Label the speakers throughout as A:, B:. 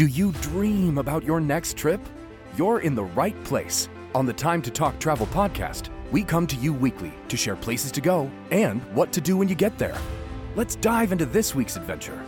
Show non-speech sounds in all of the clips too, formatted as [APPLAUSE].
A: Do you dream about your next trip? You're in the right place. On the Time to Talk Travel podcast, we come to you weekly to share places to go and what to do when you get there. Let's dive into this week's adventure.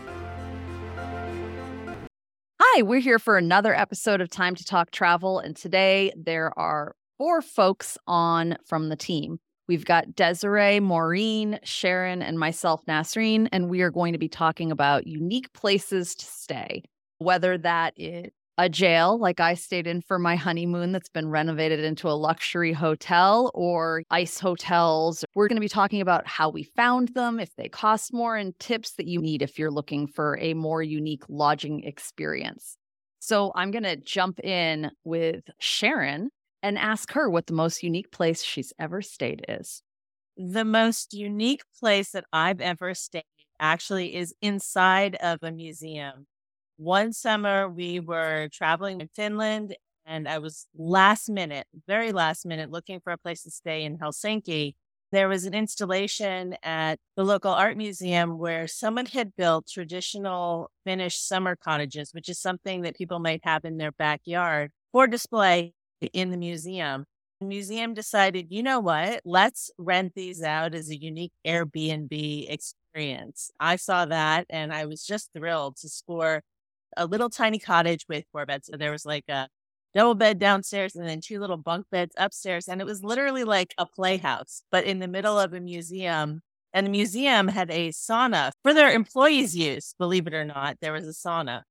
B: Hi, we're here for another episode of Time to Talk Travel. And today there are four folks on from the team. We've got Desiree, Maureen, Sharon, and myself, Nasreen, and we are going to be talking about unique places to stay, whether that is a jail like I stayed in for my honeymoon that's been renovated into a luxury hotel or ice hotels. We're going to be talking about how we found them, if they cost more, and tips that you need if you're looking for a more unique lodging experience. So I'm going to jump in with Sharon and ask her what the most unique place she's ever stayed is.
C: The most unique place that I've ever stayed actually is inside of a museum one summer we were traveling in Finland and I was last minute, very last minute, looking for a place to stay in Helsinki. There was an installation at the local art museum where someone had built traditional Finnish summer cottages, which is something that people might have in their backyard for display in the museum. The museum decided, you know what? Let's rent these out as a unique Airbnb experience. I saw that and I was just thrilled to score a little tiny cottage with four beds. So there was like a double bed downstairs and then two little bunk beds upstairs. And it was literally like a playhouse, but in the middle of a museum. And the museum had a sauna for their employees' use, believe it or not. There was a sauna.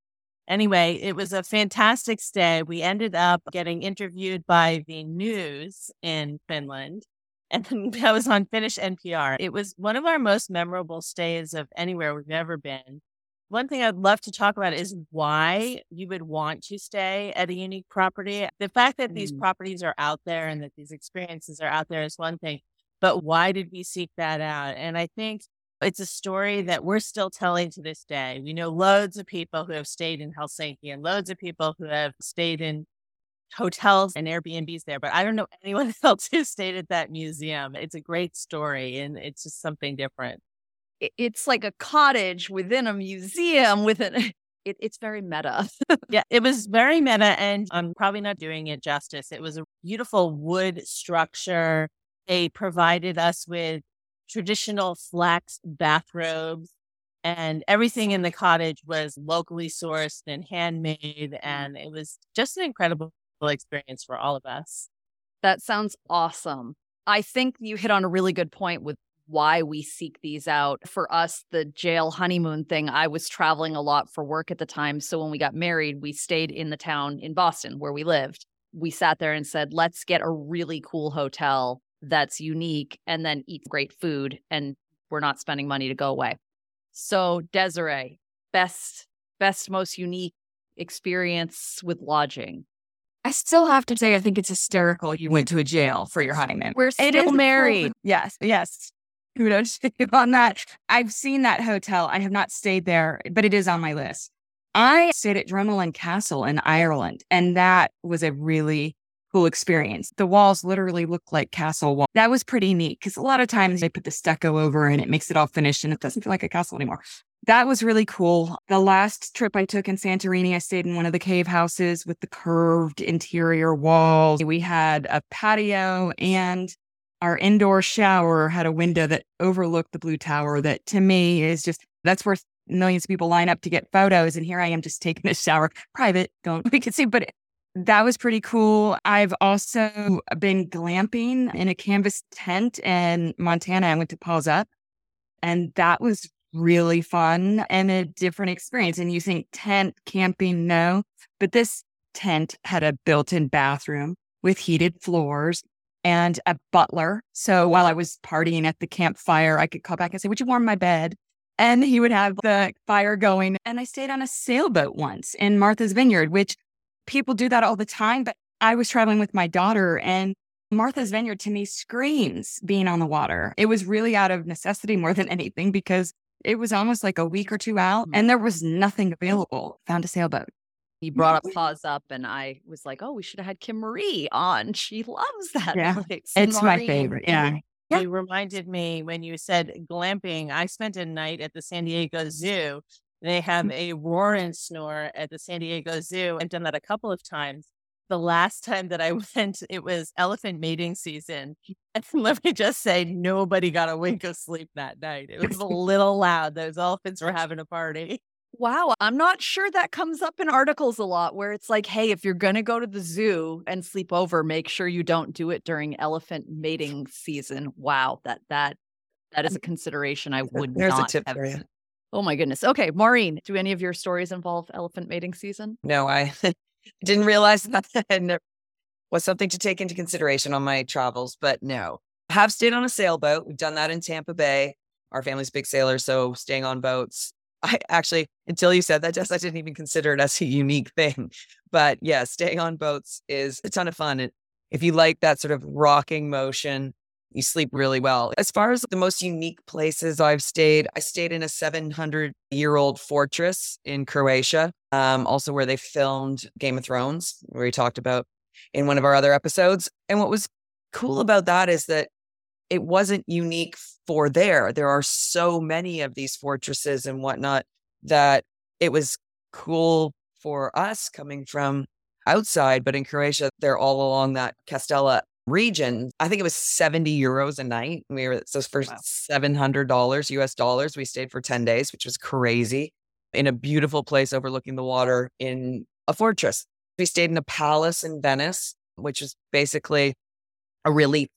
C: Anyway, it was a fantastic stay. We ended up getting interviewed by the news in Finland. [LAUGHS] And I was on Finnish NPR. It was one of our most memorable stays of anywhere we've ever been one thing I'd love to talk about is why you would want to stay at a unique property. The fact that these mm. properties are out there and that these experiences are out there is one thing, but why did we seek that out? And I think it's a story that we're still telling to this day. We know loads of people who have stayed in Helsinki and loads of people who have stayed in hotels and Airbnbs there, but I don't know [LAUGHS] anyone else who stayed at that museum. It's a great story and it's just something different
B: it's like a cottage within a museum within [LAUGHS] it, it's very meta. [LAUGHS]
C: yeah, it was very meta, and I'm probably not doing it justice. It was a beautiful wood structure. They provided us with traditional flax bathrobes, and everything in the cottage was locally sourced and handmade. And it was just an incredible experience for all of us.
B: That sounds awesome. I think you hit on a really good point with why we seek these out. For us, the jail honeymoon thing, I was traveling a lot for work at the time. So when we got married, we stayed in the town in Boston where we lived. We sat there and said, let's get a really cool hotel that's unique and then eat great food. And we're not spending money to go away. So, Desiree, best, best, most unique experience with lodging.
D: I still have to say, I think it's hysterical you went to a jail for your honeymoon.
B: We're still married. [LAUGHS]
D: Yes, yes kudos to you [LAUGHS] on that. I've seen that hotel. I have not stayed there, but it is on my list. I stayed at Dromoland Castle in Ireland, and that was a really cool experience. The walls literally look like castle walls. That was pretty neat because a lot of times they put the stucco over and it makes it all finished and it doesn't feel like a castle anymore. That was really cool. The last trip I took in Santorini, I stayed in one of the cave houses with the curved interior walls. We had a patio and our indoor shower had a window that overlooked the blue tower that to me is just that's where millions of people line up to get photos and here i am just taking a shower. Private don't [LAUGHS] we can see but that was pretty cool. I've also been glamping in a canvas tent in montana. I went to Paws Up and that was really fun and a different experience. And you think tent camping no but this tent had a built-in bathroom with heated floors and a butler. So while I was partying at the campfire, I could call back and say, Would you warm my bed? And he would have the fire going. And I stayed on a sailboat once in Martha's Vineyard, which people do that all the time. But I was traveling with my daughter, and Martha's Vineyard to me screams being on the water. It was really out of necessity more than anything because it was almost like a week or two out mm-hmm. and there was nothing available. Found a sailboat
B: he brought up Paws Up, and I was like, "Oh, we should have had Kim Marie on. She loves that [LAUGHS]
D: yeah.
B: place.
D: It's my favorite. Yeah.
C: yeah. You reminded me when you said glamping. I spent a night at the San Diego Zoo, They have mm. a roar and snore at the San Diego Zoo. I've done that a couple of times. The last time that I [LAUGHS] went, it was elephant mating season. And [LAUGHS] let me just say, nobody got a wink of sleep that night. It was a little loud. Those elephants were having a party.
B: Wow, I'm not sure that comes up in articles a lot where it's like, hey, if you're going to go to the zoo and sleep over, make sure you don't do it during elephant mating season. Wow, that that that is a consideration I would
E: There's
B: not
E: a tip
B: have.
E: for you.
B: Oh my goodness. Okay, Maureen, do any of your stories involve elephant mating season?
E: No, I [LAUGHS] didn't realize that [LAUGHS] and was something to take into consideration on my travels, but no. Have stayed on a sailboat. We've done that in Tampa Bay. Our family's big sailors, so staying on boats. I actually, until you said that, Jess, I didn't even consider it as a unique thing. But yeah, staying on boats is a ton of fun. It, if you like that sort of rocking motion, you sleep really well. As far as the most unique places I've stayed, I stayed in a 700 year old fortress in Croatia, um, also where they filmed Game of Thrones, where we talked about in one of our other episodes. And what was cool about that is that it wasn't unique for there. There are so many of these fortresses and whatnot that it was cool for us coming from outside. But in Croatia, they're all along that Kaštela region. I think it was 70 euros a night. We were so for
B: Wow.
E: $700 US dollars. We stayed for 10 days, which was crazy in a beautiful place overlooking the water in a fortress. We stayed in a palace in Venice, which is basically a really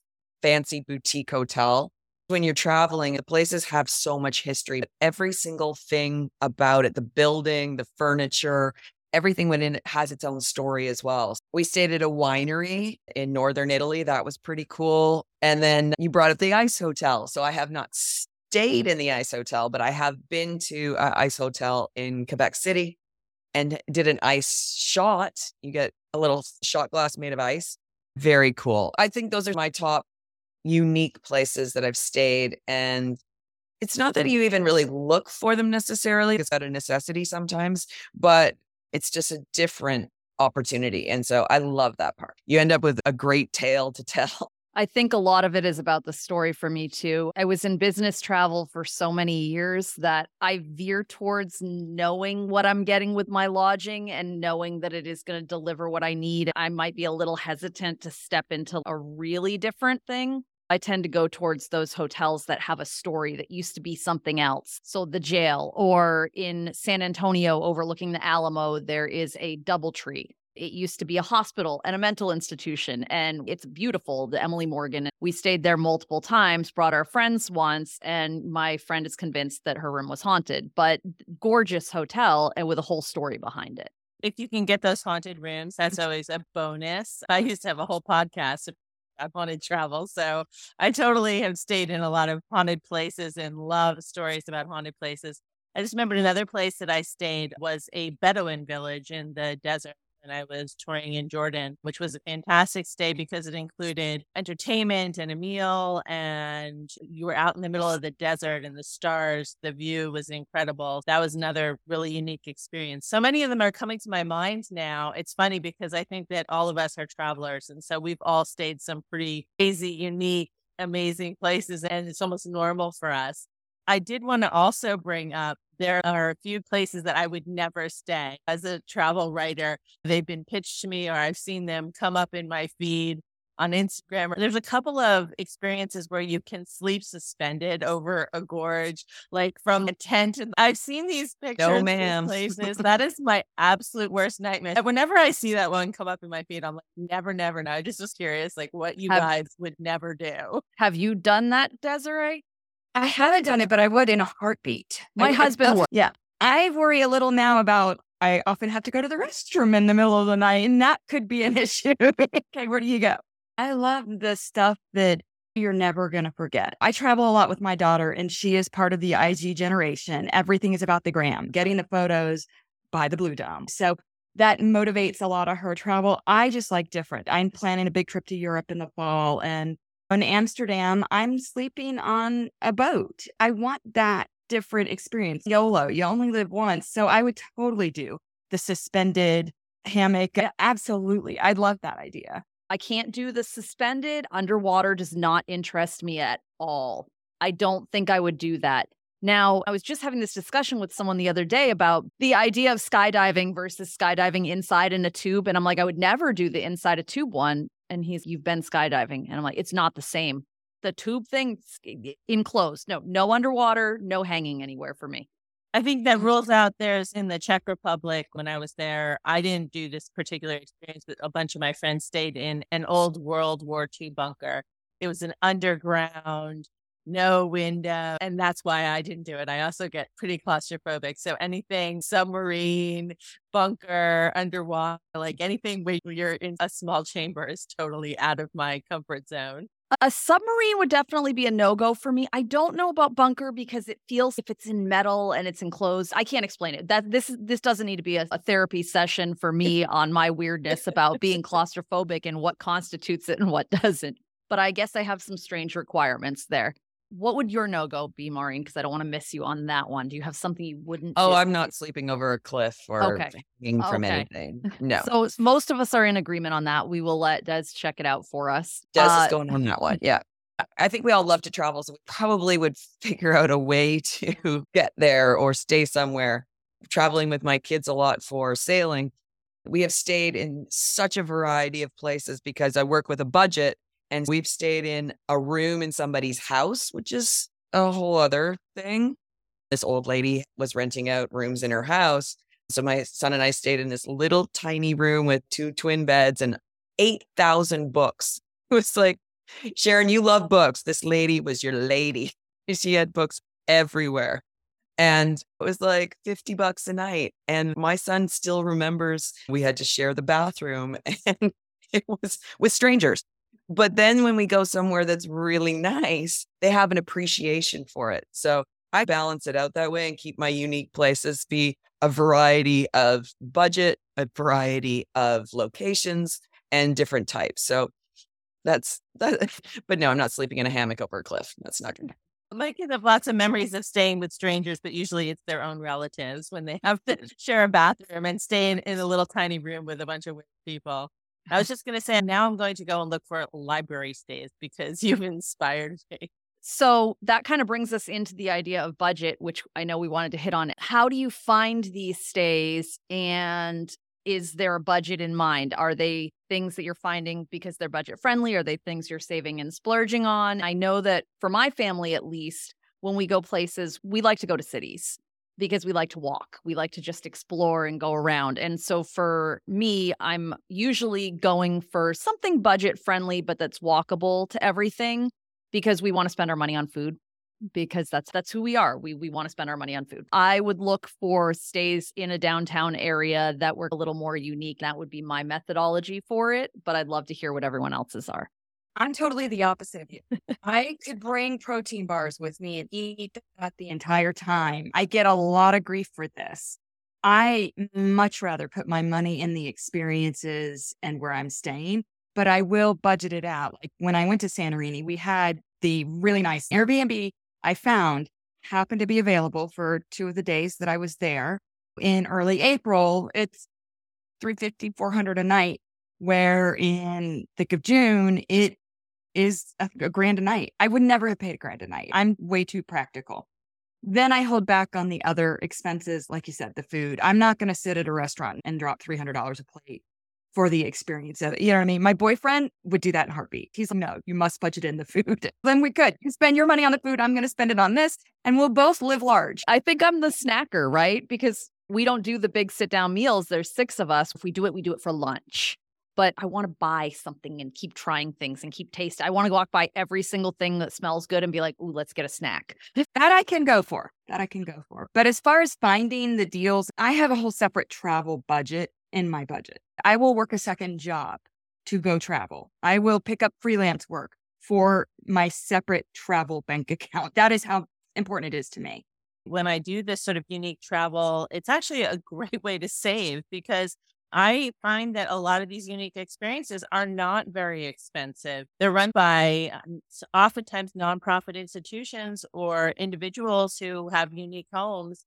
E: fancy boutique hotel. When you're traveling, the places have so much history. Every single thing about it, the building, the furniture, everything within it has its own story as well. We stayed at a winery in northern Italy. That was pretty cool. And then you brought up the ice hotel. So I have not stayed in the ice hotel, but I have been to an ice hotel in Quebec City and did an ice shot. You get a little shot glass made of ice. Very cool. I think those are my top unique places that I've stayed. And it's not that you even really look for them necessarily, it's out of necessity sometimes, but it's just a different opportunity. And so I love that part. You end up with a great tale to [LAUGHS] tell.
B: I think a lot of it is about the story for me too. I was in business travel for so many years that I veer towards knowing what I'm getting with my lodging and knowing that it is going to deliver what I need. I might be a little hesitant to step into a really different thing. I tend to go towards those hotels that have a story that used to be something else. So, the jail, or in San Antonio overlooking the Alamo, there is a Doubletree. It used to be a hospital and a mental institution, and it's beautiful. The Emily Morgan. We stayed there multiple times, brought our friends once, and my friend is convinced that her room was haunted, but gorgeous hotel and with a whole story behind it.
C: If you can get those haunted rooms, that's [LAUGHS] always a bonus. I used to have a whole podcast about haunted travel. So I totally have stayed in a lot of haunted places and love stories about haunted places. I just remembered another place that I stayed was a Bedouin village in the desert. And I was touring in Jordan, which was a fantastic stay because it included entertainment and a meal. And you were out in the middle of the desert and the stars. The view was incredible. That was another really unique experience. So many of them are coming to my mind now. It's funny because I think that all of us are travelers. And so we've all stayed some pretty crazy, unique, amazing places. And it's almost normal for us. I did want to also bring up there are a few places that I would never stay. As a travel writer, they've been pitched to me or I've seen them come up in my feed on Instagram. There's a couple of experiences where you can sleep suspended over a gorge, like from a tent. And I've seen these pictures. of these
E: ma'am.
C: Places. [LAUGHS] that is my absolute worst nightmare. Whenever I see that one come up in my feed, I'm like, never, never. No, I just was curious, like what you
B: Have-
C: guys would never do.
B: Have you done that, Desiree?
D: I haven't done it, but I would in a heartbeat.
B: My
D: I- I-
B: husband would.
D: Yeah. I worry a little now about I often have to go to the restroom in the middle of the night, and that could be an [LAUGHS] issue. okay, where do you go? I love the stuff that you're never going to forget. I travel a lot with my daughter, and she is part of the IG generation. Everything is about the gram, getting the photos by the Blue Dome. So that motivates a lot of her travel. I just like different. I'm planning a big trip to Europe in the fall, and in Amsterdam, I'm sleeping on a boat. I want that different experience. YOLO, you only live once. So I would totally do the suspended hammock. Absolutely. I'd love that idea.
B: I can't do the suspended. Underwater does not interest me at all. I don't think I would do that. Now, I was just having this discussion with someone the other day about the idea of skydiving versus skydiving inside in a tube. And I'm like, I would never do the inside a tube one. And he's, you've been skydiving. And I'm like, it's not the same. The tube thing enclosed. No, no underwater, no hanging anywhere for me.
C: I think that [LAUGHS] rules out there's in the Czech Republic when I was there. I didn't do this particular experience, but a bunch of my friends stayed in an old World War II bunker. It was an underground no window. And that's why I didn't do it. I also get pretty claustrophobic. So anything submarine, bunker, underwater, like anything where you're in a small chamber is totally out of my comfort zone.
B: A submarine would definitely be a no go for me. I don't know about bunker because it feels if it's in metal and it's enclosed. I can't explain it. That this this doesn't need to be a, a therapy session for [LAUGHS] me on my weirdness about being claustrophobic and what constitutes it and what [LAUGHS] doesn't. But I guess I have some strange requirements there. What would your no go be, Maureen? Because I don't want to miss you on that one. Do you have something you wouldn't?
E: Oh,
B: do?
E: I'm not sleeping over a cliff or
B: Okay.
E: hanging from
B: Okay.
E: anything. [LAUGHS] No.
B: So most of us are in agreement on that. We will let Des check it out for us.
E: Des
B: Uh,
E: is going on that one. [LAUGHS] Yeah. I- I think we all love to travel, so we probably would [LAUGHS] figure out a way to get there or stay somewhere. Traveling with my kids a lot for sailing, we have stayed in such a variety of places because I work with a budget and we've stayed in a room in somebody's house, which is a whole other thing. This old lady was renting out rooms in her house. So my son and I stayed in this little tiny room with two twin beds and 8,000 books. [LAUGHS] It was like, Sharon, you love books. This lady was your lady. [LAUGHS] She had books everywhere. And it was like 50 bucks a night. And my son still remembers we had to share the bathroom [LAUGHS] and it was with strangers. But then when we go somewhere that's really [LAUGHS] nice, they have an appreciation for it. So I balance it out that way and keep my unique places be a variety of budget, a variety of locations, and different types. So that's [LAUGHS] that. But no, I'm not sleeping in a hammock over a cliff. That's not good.
C: My kids have lots of memories of staying with strangers, but usually it's their own relatives when they have to [LAUGHS] share a bathroom and stay in, in a little tiny room with a bunch of people. I was just going to say, now I'm going to go and look for library stays because [LAUGHS] you've inspired me.
B: So that kind of brings us into the idea of budget, which I know we wanted to hit on. How do you find these stays and is there a budget in mind? Are they things that you're finding because they're budget friendly? Are they things you're saving and splurging on? I know that for my family, at least, when we go places, we like to go to cities because we like to walk. We like to just explore and go around. And so for me, I'm usually going for something budget friendly, but that's walkable to everything because we want to spend our money on food because that's that's who we are. We we want to spend our money on food. I would look for stays in a downtown area that were a little more unique. That would be my methodology for it, but I'd love to hear what everyone else's are.
D: I'm totally the opposite of you. I could bring protein bars with me and eat that the entire time. I get a lot of grief for this. I much rather put my money in the experiences and where I'm staying, but I will budget it out. Like when I went to Santorini, we had the really nice Airbnb I found happened to be available for two of the days that I was there. In early April, it's 350, 400 a night, where in thick of June, it is a, a grand a night. I would never have paid a grand a night. I'm way too practical. Then I hold back on the other expenses, like you said, the food. I'm not going to sit at a restaurant and drop $300 a plate for the experience of it. You know what I mean? My boyfriend would do that in heartbeat. He's like, no, you must budget in the food. [LAUGHS] then we could. You spend your money on the food. I'm going to spend it on this. And we'll both live large.
B: I think I'm the snacker, right? Because we don't do the big sit down meals. There's six of us. If we do it, we do it for lunch. But I want to buy something and keep trying things and keep tasting. I want to walk by every single thing that smells good and be like, ooh, let's get a snack.
D: That I can go for. That I can go for. But as far as finding the deals, I have a whole separate travel budget in my budget. I will work a second job to go travel. I will pick up freelance work for my separate travel bank [LAUGHS] account. That is how important it is to me.
C: When I do this sort of unique travel, it's actually a great way to save because I find that a lot of these unique experiences are not very expensive. They're run by um, oftentimes nonprofit institutions or individuals who have unique homes,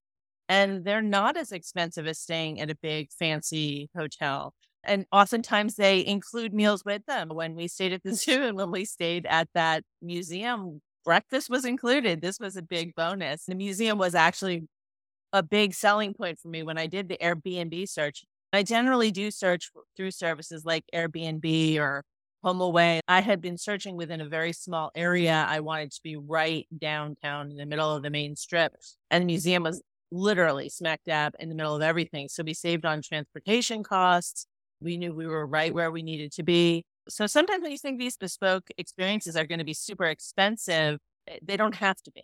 C: and they're not as expensive as staying at a big fancy hotel. And oftentimes they include meals with them. When we stayed at the [LAUGHS] zoo and when we stayed at that museum breakfast was included. This was a big bonus. The museum was actually a big selling point for me when I did the Airbnb search. I generally do search through services like Airbnb or HomeAway. I had been searching within a very small area. I wanted to be right downtown in the middle of the main strip. And the museum was literally smack dab in the middle of everything. So we saved on transportation costs. We knew we were right where we needed to be. So sometimes when you think these bespoke experiences are going to be super expensive, eh, they don't have to be.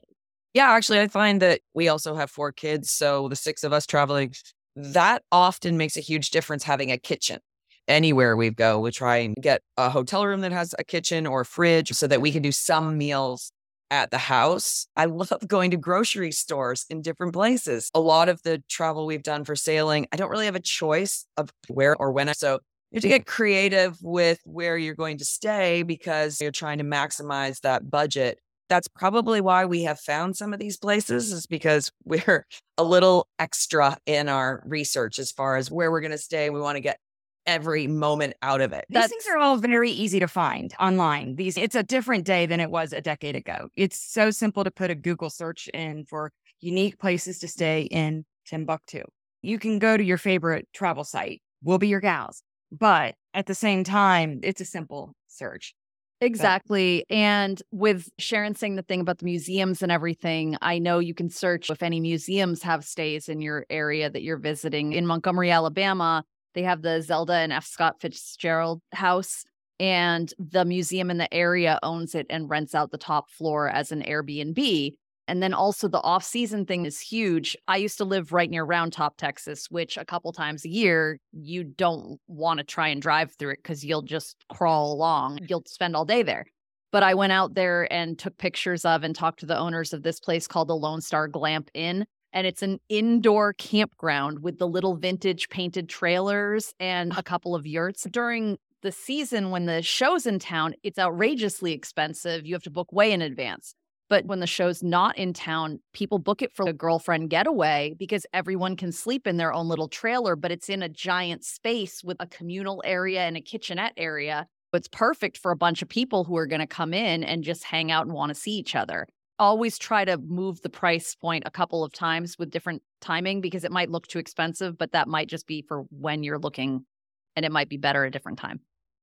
E: Yeah, actually, I find that we also have four kids. So the six of us traveling, that often makes a huge difference having a kitchen. Anywhere we go, we try and get a hotel room that has a kitchen or a fridge so that we can do some meals at the house. I [LAUGHS] love going to grocery stores in different places. A lot of the travel we've done for sailing, I don't really have a choice of where or when. I, so you have to get creative with where you're going to stay because you're trying to maximize that budget. That's probably why we have found some of these places is because [LAUGHS] we're a little extra in our research as far as where we're going to stay. We want to get every moment out of it.
D: These things are all very easy to find online. These it's a different day than it was a decade ago. It's so simple to put a Google search in for unique places to stay in Timbuktu. You can go to your favorite travel site. We'll be your gals. But at the same time, it's a simple search.
B: Exactly. And with Sharon saying the thing about the museums and everything, I know you can search if any museums have stays in your area that you're visiting. In Montgomery, Alabama, they have the Zelda and F. Scott Fitzgerald house, and the museum in the area owns it and rents out the top floor as an Airbnb. And then also the off season thing is huge. I used to live right near Round Top, Texas, which a couple times a year you don't want to try and drive through it because you'll just crawl along. You'll spend all day there. But I went out there and took pictures of and talked to the owners of this place called the Lone Star Glamp Inn. And it's an indoor campground with the little vintage painted trailers and a couple of yurts. During the season when the show's in town, it's outrageously expensive. You have to book way in advance. But when the show's not in town, people book it for a girlfriend getaway because everyone can sleep in their own little trailer, but it's in a giant space with a communal area and a kitchenette area. But it's perfect for a bunch of people who are going to come in and just hang out and want to see each other. Always try to move the price point a couple of times with different timing because it might look too expensive, but that might just be for when you're looking and it might be better a different time.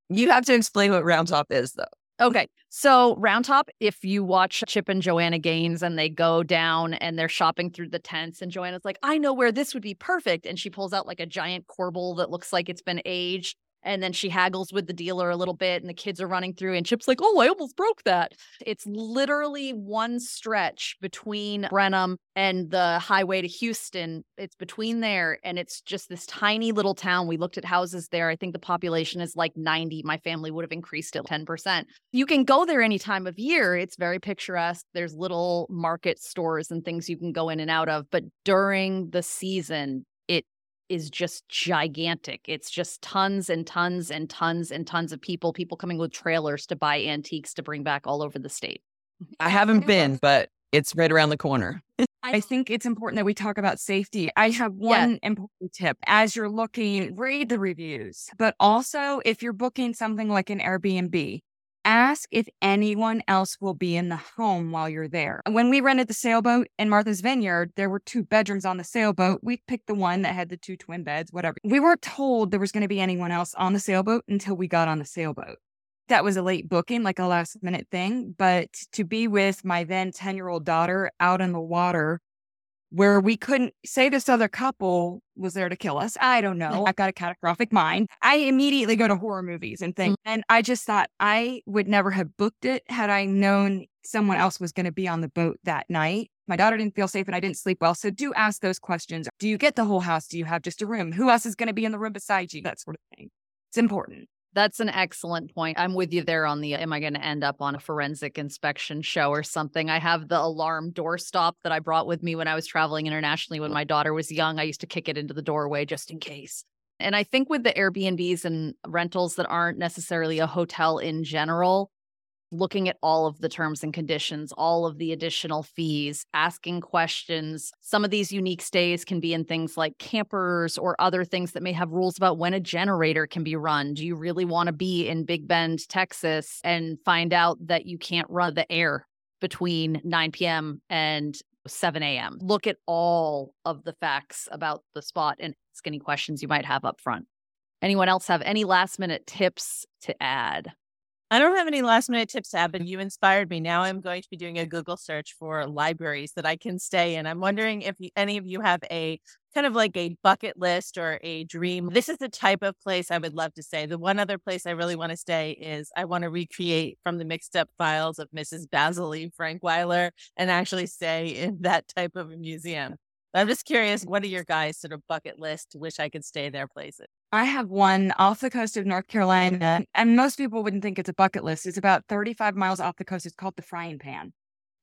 E: You have to explain what round top is, though.
B: Okay. So Round Top, if you watch Chip and Joanna Gaines and they go down and they're shopping through the tents, and Joanna's like, I know where this would be perfect. And she pulls out like a giant corbel that looks like it's been aged and then she haggles with the dealer a little bit, and the kids are running through, and Chip's like, Oh, I almost broke that. It's literally one stretch between Brenham and the highway to Houston. It's between there, and it's just this tiny little town. We looked at houses there. I think the population is like 90. My family would have increased it 10%. You can go there any time of year. It's very picturesque. There's little market stores and things you can go in and out of. But during the season, is just gigantic. It's just tons and tons and tons and tons of people, people coming with trailers to buy antiques to bring back all over the state. [LAUGHS]
E: I haven't been, but it's right around the corner. [LAUGHS]
D: I think it's important that we talk about safety. I have one yeah. important tip as you're looking, read the reviews, but also if you're booking something like an Airbnb, Ask if anyone else will be in the home while you're there. When we rented the sailboat in Martha's Vineyard, there were two bedrooms on the sailboat. We picked the one that had the two twin beds, whatever. We weren't told there was going to be anyone else on the sailboat until we got on the sailboat. That was a late booking, like a last minute thing. But to be with my then 10 year old daughter out in the water where we couldn't say this other couple was there to kill us. I don't know. I've got a catastrophic mind. I immediately go to horror movies and think, mm-hmm. and I just thought I would never have booked it had I known someone else was going to be on the boat that night. My daughter didn't feel safe and I didn't sleep well. So do ask those questions. Do you get the whole house? Do you have just a room? Who else is going to be in the room beside you? That sort of thing. It's important.
B: That's an excellent point. I'm with you there on the am I going to end up on a forensic inspection show or something? I have the alarm doorstop that I brought with me when I was traveling internationally when my daughter was young. I used to kick it into the doorway just in case. And I think with the Airbnbs and rentals that aren't necessarily a hotel in general, looking at all of the terms and conditions, all of the additional fees, asking questions. Some of these unique stays can be in things like campers or other things that may have rules about when a generator can be run. Do you really want to be in Big Bend, Texas and find out that you can't run the air between 9 p.m. and 7 a.m. Look at all of the facts about the spot and ask any questions you might have up front. Anyone else have any last minute tips to add?
C: I don't have any last minute tips to add, but mm. you inspired me. Now I'm going to be doing a Google search for libraries that I can stay in. I'm wondering if any of you have a kind of like a bucket list or a dream. This is the type of place I would love to stay. The one other place I really want to stay is I want to recreate from the mixed up files of Mrs. Basily Frankweiler and actually stay in that type of a museum. I'm just curious, what are your guys' sort of bucket list? Wish I could stay there places.
D: I have one off the coast of North Carolina, and most people wouldn't think it's a bucket list. It's about 35 miles off the coast. It's called the Frying Pan.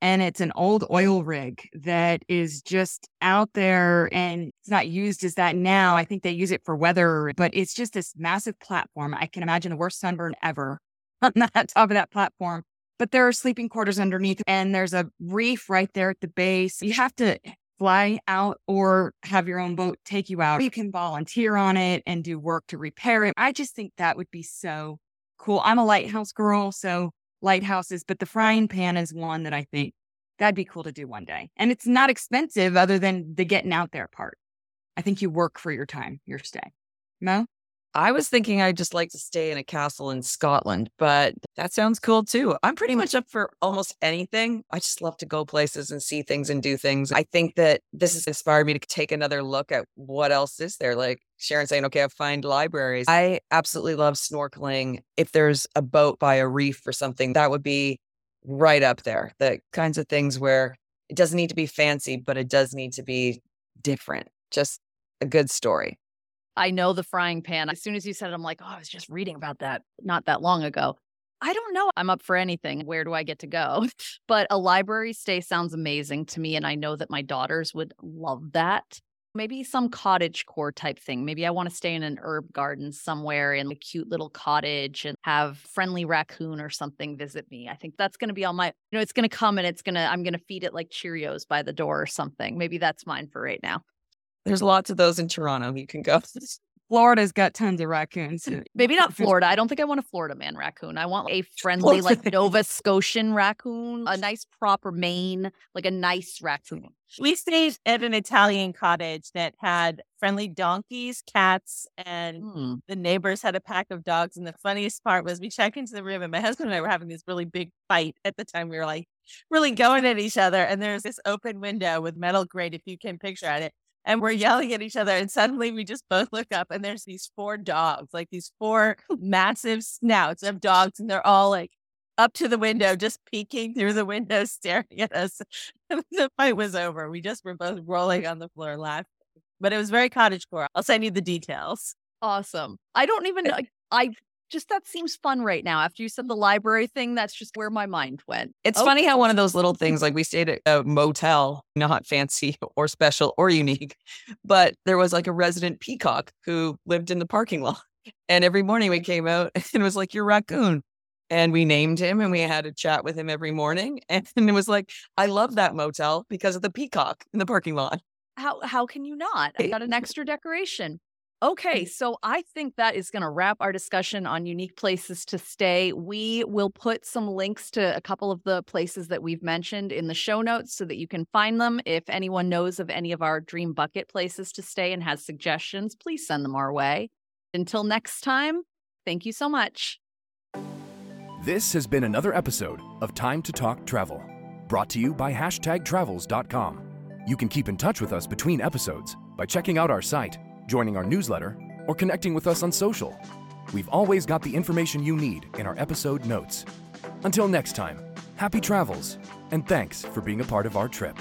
D: And it's an old oil rig that is just out there and it's not used as that now. I think they use it for weather, but it's just this massive platform. I can imagine the worst sunburn ever [LAUGHS] on that top of that platform. But there are sleeping quarters underneath, and there's a reef right there at the base. You have to fly out or have your own boat take you out. You can volunteer on it and do work to repair it. I just think that would be so cool. I'm a lighthouse girl, so lighthouses, but the frying pan is one that I think that'd be cool to do one day. And it's not expensive other than the getting out there part. I think you work for your time, your stay. Mo?
E: I was thinking I'd just like to stay in a castle in Scotland, but that sounds cool too. I'm pretty much up for almost anything. I just love to go places and see things and do things. I think that this has inspired me to take another look at what else is there. Like Sharon saying, okay, I find libraries. I absolutely love snorkeling. If there's a boat by a reef or something, that would be right up there. The kinds of things where it doesn't need to be fancy, but it does need to be different. Just a good story.
B: I know the frying pan. As soon as you said it, I'm like, oh, I was just reading about that not that long ago. I don't know. I'm up for anything. Where do I get to go? [LAUGHS] But a library stay sounds amazing to me. And I know that my daughters would love that. Maybe some cottage core type thing. Maybe I want to stay in an herb garden somewhere in a cute little cottage and have friendly raccoon or something visit me. I think that's going to be all my, you know, it's going to come and it's going to, I'm going to feed it like Cheerios by the door or something. Maybe that's mine for right now.
E: There's lots of those in Toronto. You can go.
D: Florida's got tons of raccoons. [LAUGHS]
B: Maybe not Florida. I don't think I want a Florida man raccoon. I want a friendly, like Nova Scotian raccoon, a nice proper Maine, like a nice raccoon.
C: We stayed at an Italian cottage that had friendly donkeys, cats, and hmm. the neighbors had a pack of dogs. And the funniest part was we checked into the room, and my husband and I were having this really big fight at the time. We were like really going at each other, and there's this open window with metal grate, if you can picture it and we're yelling at each other. And suddenly we just both look up and there's these four dogs, like these four [LAUGHS] massive snouts of dogs. And they're all like up to the window, just peeking through the window, [LAUGHS] staring at us. the fight was over. We just were both rolling on the floor laughing. But it was very cottage core. I'll send you the details.
B: Awesome. I don't even [LAUGHS] know. I just that seems fun right now. After you said the library thing, that's just where my mind went.
E: It's oh funny how one of those little things, like we stayed at a motel, not fancy [LAUGHS] or special or unique, but there was like a resident peacock who lived in the parking lot. [LAUGHS] And every morning we came out [LAUGHS] and it was like, Your raccoon. And we named him and we had a chat with him every morning. And it was like, I love that motel because of the peacock in the parking lot.
B: How how can you not? I got an extra decoration. Okay, mm. so I think that is going to wrap our discussion on unique places to stay. We will put some links to a couple of the places that we've mentioned in the show notes so that you can find them. If anyone knows of any of our dream bucket places to stay and has suggestions, please send them our way. Until next time, thank you so much.
A: This has been another episode of Time to Talk Travel, brought to you by hashtagtravels.com. You can keep in touch with us between episodes by checking out our site joining our newsletter, or connecting with us on social. We've always got the information you need in our episode notes. Until next time, happy travels, and thanks for being a part of our trip.